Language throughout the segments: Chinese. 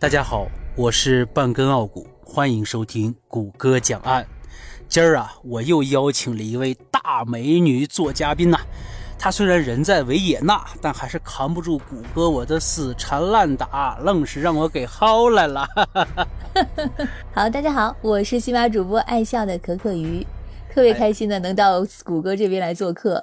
大家好，我是半根傲骨，欢迎收听谷歌讲案。今儿啊，我又邀请了一位大美女做嘉宾呐。她虽然人在维也纳，但还是扛不住谷歌我的死缠烂打，愣是让我给薅来了。好，大家好，我是喜马主播爱笑的可可鱼，特别开心的能到谷歌这边来做客。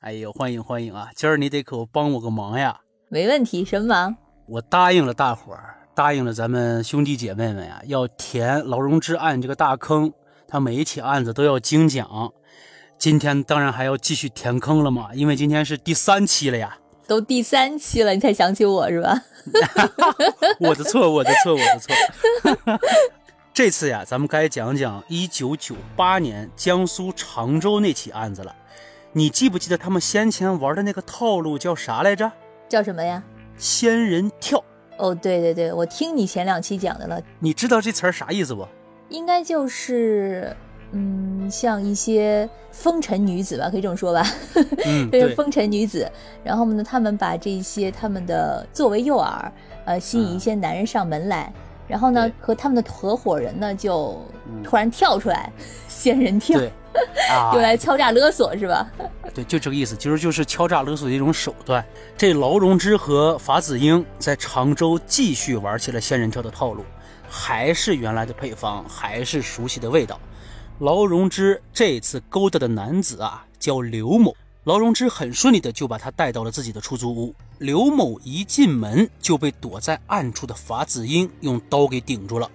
哎呦，欢迎欢迎啊！今儿你得可帮我个忙呀。没问题，什么忙？我答应了大伙儿。答应了咱们兄弟姐妹们呀，要填劳荣枝案这个大坑，他每一起案子都要精讲。今天当然还要继续填坑了嘛，因为今天是第三期了呀。都第三期了，你才想起我是吧？我的错，我的错，我的错。这次呀，咱们该讲讲一九九八年江苏常州那起案子了。你记不记得他们先前玩的那个套路叫啥来着？叫什么呀？仙人跳。哦，对对对，我听你前两期讲的了。你知道这词儿啥意思不？应该就是，嗯，像一些风尘女子吧，可以这么说吧。嗯，对，风尘女子。然后呢，他们把这些他们的作为诱饵，呃，吸引一些男人上门来。然后呢，和他们的合伙人呢，就突然跳出来，仙人跳，用来敲诈勒索是吧？对，就这个意思，其实就是敲诈勒索的一种手段。这劳荣枝和法子英在常州继续玩起了仙人跳的套路，还是原来的配方，还是熟悉的味道。劳荣枝这次勾搭的男子啊，叫刘某。劳荣枝很顺利的就把他带到了自己的出租屋。刘某一进门就被躲在暗处的法子英用刀给顶住了。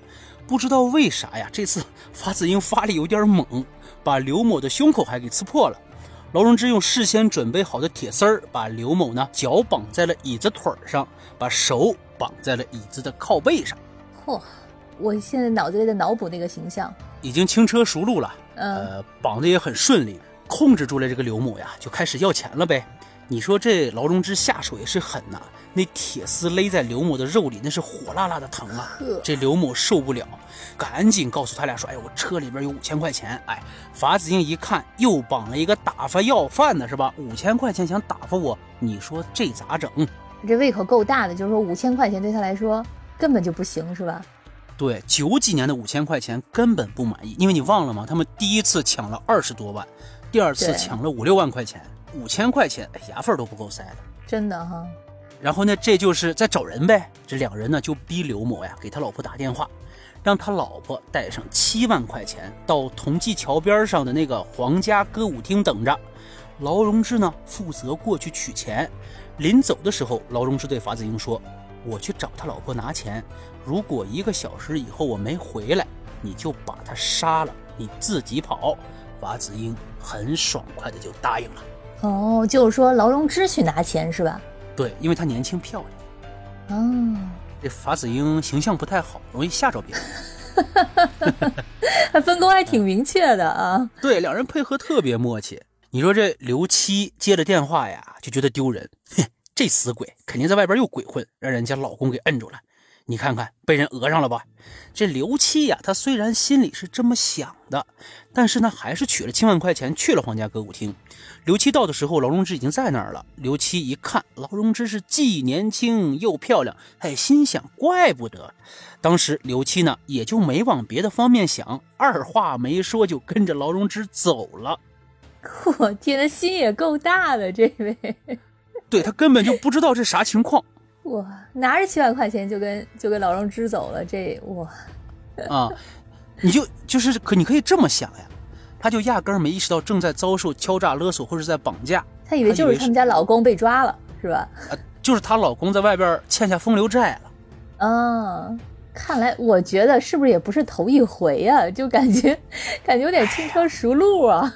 不知道为啥呀，这次 发子英发力有点猛，把刘某的胸口还给刺破了。劳荣枝用事先准备好的铁丝儿把刘某呢脚绑在了椅子腿上，把手绑在了椅子的靠背上。嚯，我现在脑子里在脑补那个形象，已经轻车熟路了。呃，绑的也很顺利。控制住了这个刘某呀，就开始要钱了呗。你说这劳荣枝下手也是狠呐，那铁丝勒在刘某的肉里，那是火辣辣的疼啊。这刘某受不了，赶紧告诉他俩说：“哎，我车里边有五千块钱。”哎，法子英一看，又绑了一个打发要饭的，是吧？五千块钱想打发我，你说这咋整？这胃口够大的，就是说五千块钱对他来说根本就不行，是吧？对，九几年的五千块钱根本不满意，因为你忘了吗？他们第一次抢了二十多万。第二次抢了五六万块钱，五千块钱，牙缝都不够塞的，真的哈。然后呢，这就是在找人呗。这两人呢就逼刘某呀给他老婆打电话，让他老婆带上七万块钱到同济桥边上的那个皇家歌舞厅等着。劳荣枝呢负责过去取钱。临走的时候，劳荣枝对法子英说：“我去找他老婆拿钱，如果一个小时以后我没回来，你就把他杀了，你自己跑。”法子英很爽快的就答应了。哦，就是说劳荣枝去拿钱是吧？对，因为她年轻漂亮。哦，这法子英形象不太好，容易吓着别人。还分工还挺明确的啊。对，两人配合特别默契。你说这刘七接了电话呀，就觉得丢人。哼，这死鬼肯定在外边又鬼混，让人家老公给摁住了。你看看，被人讹上了吧？这刘七呀，他虽然心里是这么想的，但是呢，还是取了七万块钱去了皇家歌舞厅。刘七到的时候，劳荣枝已经在那儿了。刘七一看，劳荣枝是既年轻又漂亮，哎，心想怪不得。当时刘七呢，也就没往别的方面想，二话没说就跟着劳荣枝走了。我天，呐，心也够大的，这位。对他根本就不知道这啥情况。哇，拿着七万块钱就跟就跟老荣支走了，这我啊，你就就是可你可以这么想呀，他就压根儿没意识到正在遭受敲诈勒索或者在绑架，他以为就是他们家老公被抓了，是吧？啊，就是她老公在外边欠下风流债了。啊，看来我觉得是不是也不是头一回呀？就感觉感觉有点轻车熟路啊。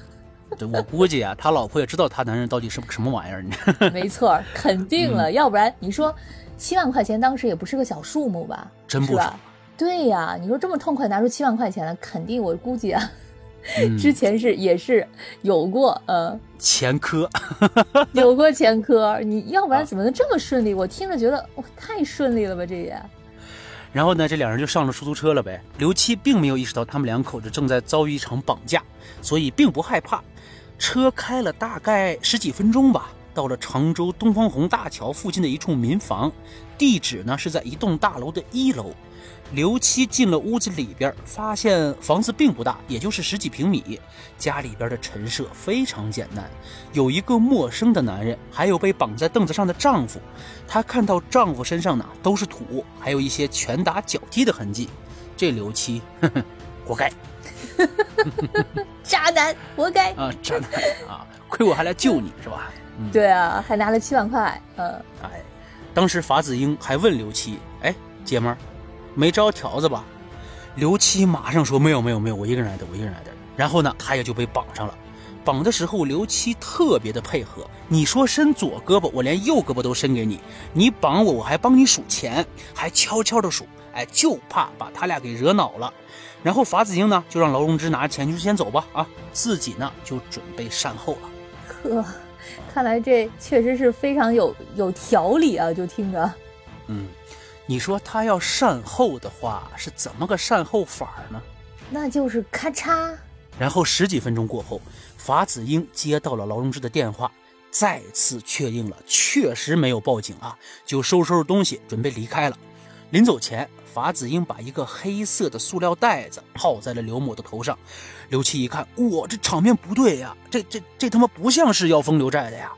对，我估计啊，他老婆也知道他男人到底是什么玩意儿，你 没错，肯定了，要不然你说七万块钱当时也不是个小数目吧？真不少。对呀，你说这么痛快拿出七万块钱来，肯定我估计啊，之前是也是有过呃前科，有过前科，你要不然怎么能这么顺利？我听着觉得哇，太顺利了吧，这也。然后呢，这两人就上了出租车了呗。刘七并没有意识到他们两口子正在遭遇一场绑架，所以并不害怕。车开了大概十几分钟吧，到了常州东方红大桥附近的一处民房，地址呢是在一栋大楼的一楼。刘七进了屋子里边，发现房子并不大，也就是十几平米。家里边的陈设非常简单，有一个陌生的男人，还有被绑在凳子上的丈夫。她看到丈夫身上呢都是土，还有一些拳打脚踢的痕迹。这刘七，呵 呵，活该，渣男，活该啊，渣男啊，亏我还来救你是吧？对啊，还拿了七万块。嗯，哎，当时法子英还问刘七：“哎，姐们儿。”没招条子吧？刘七马上说：“没有，没有，没有，我一个人来的，我一个人来的。”然后呢，他也就被绑上了。绑的时候，刘七特别的配合。你说伸左胳膊，我连右胳膊都伸给你。你绑我，我还帮你数钱，还悄悄的数。哎，就怕把他俩给惹恼了。然后法子英呢，就让劳荣枝拿着钱，就：“先走吧。”啊，自己呢就准备善后了。呵，看来这确实是非常有有条理啊，就听着。嗯。你说他要善后的话，是怎么个善后法呢？那就是咔嚓。然后十几分钟过后，法子英接到了劳荣枝的电话，再次确定了确实没有报警啊，就收拾收拾东西准备离开了。临走前，法子英把一个黑色的塑料袋子套在了刘某的头上。刘七一看，哇，这场面不对呀，这这这他妈不像是要封刘寨的呀！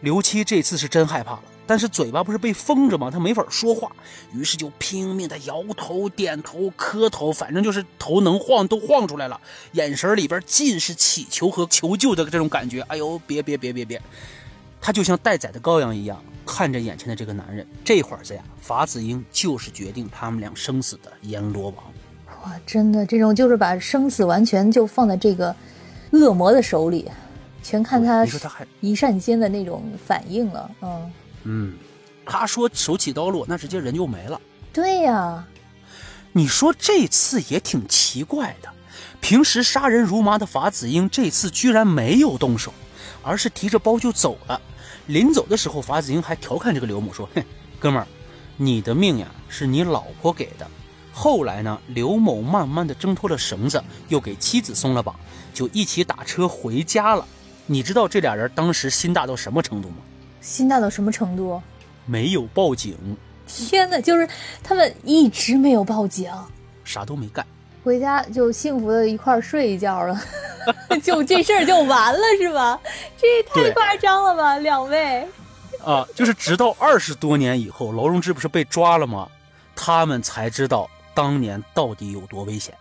刘七这次是真害怕了。但是嘴巴不是被封着吗？他没法说话，于是就拼命的摇头、点头、磕头，反正就是头能晃都晃出来了，眼神里边尽是乞求和求救的这种感觉。哎呦，别别别别别！他就像待宰的羔羊一样看着眼前的这个男人。这会儿子呀，法子英就是决定他们俩生死的阎罗王。哇，真的，这种就是把生死完全就放在这个恶魔的手里，全看他一瞬间的那种反应了。嗯。嗯，他说手起刀落，那直接人就没了。对呀，你说这次也挺奇怪的。平时杀人如麻的法子英，这次居然没有动手，而是提着包就走了。临走的时候，法子英还调侃这个刘某说：“哼，哥们儿，你的命呀是你老婆给的。”后来呢，刘某慢慢的挣脱了绳子，又给妻子松了绑，就一起打车回家了。你知道这俩人当时心大到什么程度吗？心大到什么程度？没有报警。天哪，就是他们一直没有报警，啥都没干，回家就幸福的一块睡一觉了，就这事儿就完了是吧？这也太夸张了吧，两位。啊，就是直到二十多年以后，劳荣枝不是被抓了吗？他们才知道当年到底有多危险。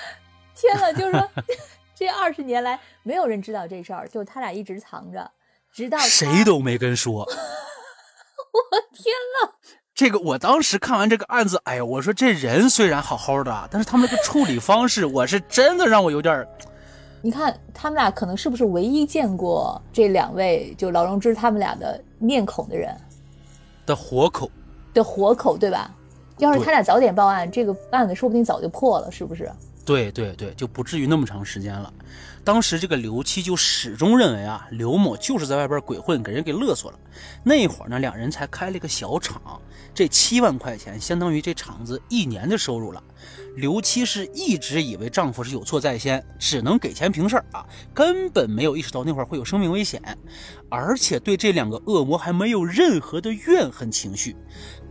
天哪，就是说 这二十年来没有人知道这事儿，就他俩一直藏着。直到谁都没跟说，我天呐！这个我当时看完这个案子，哎呀，我说这人虽然好好的，但是他们这个处理方式，我是真的让我有点你看他们俩可能是不是唯一见过这两位就劳荣枝他们俩的面孔的人？的活口，的活口，对吧？要是他俩早点报案，这个案子说不定早就破了，是不是？对对对，就不至于那么长时间了。当时这个刘七就始终认为啊，刘某就是在外边鬼混，给人给勒索了。那会儿呢，两人才开了一个小厂，这七万块钱相当于这厂子一年的收入了。刘七是一直以为丈夫是有错在先，只能给钱平事儿啊，根本没有意识到那会儿会有生命危险，而且对这两个恶魔还没有任何的怨恨情绪。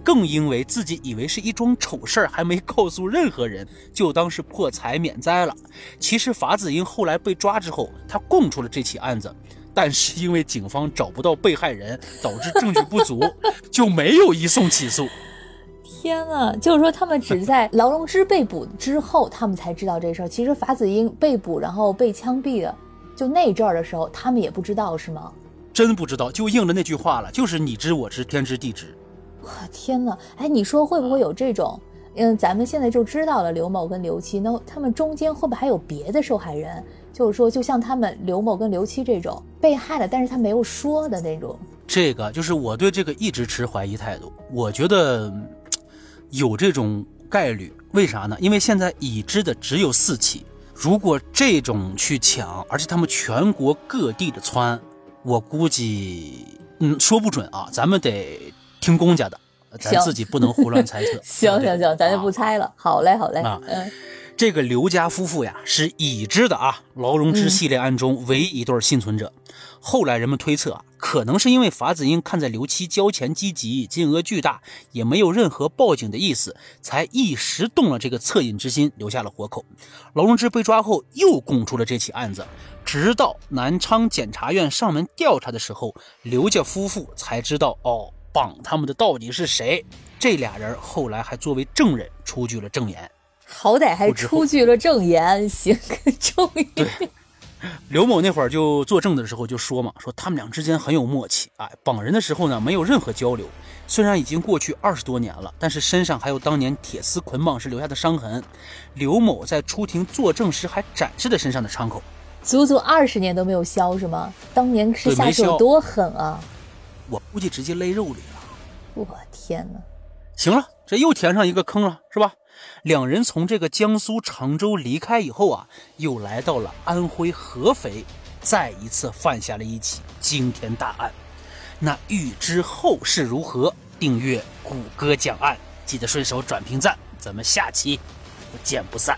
更因为自己以为是一桩丑事儿，还没告诉任何人，就当是破财免灾了。其实法子英后来被抓之后，他供出了这起案子，但是因为警方找不到被害人，导致证据不足，就没有移送起诉。天呐，就是说他们只在劳荣枝被捕之后，他们才知道这事儿。其实法子英被捕然后被枪毙的，就那阵儿的时候，他们也不知道是吗？真不知道，就应了那句话了，就是你知我知，天知地知。我天哪！哎，你说会不会有这种？嗯，咱们现在就知道了刘某跟刘七，那他们中间会不会还有别的受害人？就是说，就像他们刘某跟刘七这种被害了，但是他没有说的那种。这个就是我对这个一直持怀疑态度。我觉得有这种概率，为啥呢？因为现在已知的只有四起，如果这种去抢，而且他们全国各地的窜，我估计，嗯，说不准啊，咱们得。听公家的，咱自己不能胡乱猜测。行行行，咱就不猜了。好嘞，好嘞。啊，嗯，这个刘家夫妇呀，是已知的啊，劳荣枝系列案中唯一一对幸存者。后来人们推测啊，可能是因为法子英看在刘七交钱积极、金额巨大，也没有任何报警的意思，才一时动了这个恻隐之心，留下了活口。劳荣枝被抓后，又供出了这起案子。直到南昌检察院上门调查的时候，刘家夫妇才知道，哦，绑他们的到底是谁。这俩人后来还作为证人出具了证言。好歹还出具了证言，行，终于。对，刘某那会儿就作证的时候就说嘛，说他们俩之间很有默契，哎，绑人的时候呢没有任何交流。虽然已经过去二十多年了，但是身上还有当年铁丝捆绑时留下的伤痕。刘某在出庭作证时还展示了身上的伤口，足足二十年都没有消是吗？当年是下手多狠啊！我估计直接勒肉里了。我天哪！行了，这又填上一个坑了，是吧？两人从这个江苏常州离开以后啊，又来到了安徽合肥，再一次犯下了一起惊天大案。那欲知后事如何，订阅谷歌讲案，记得顺手转评赞，咱们下期不见不散。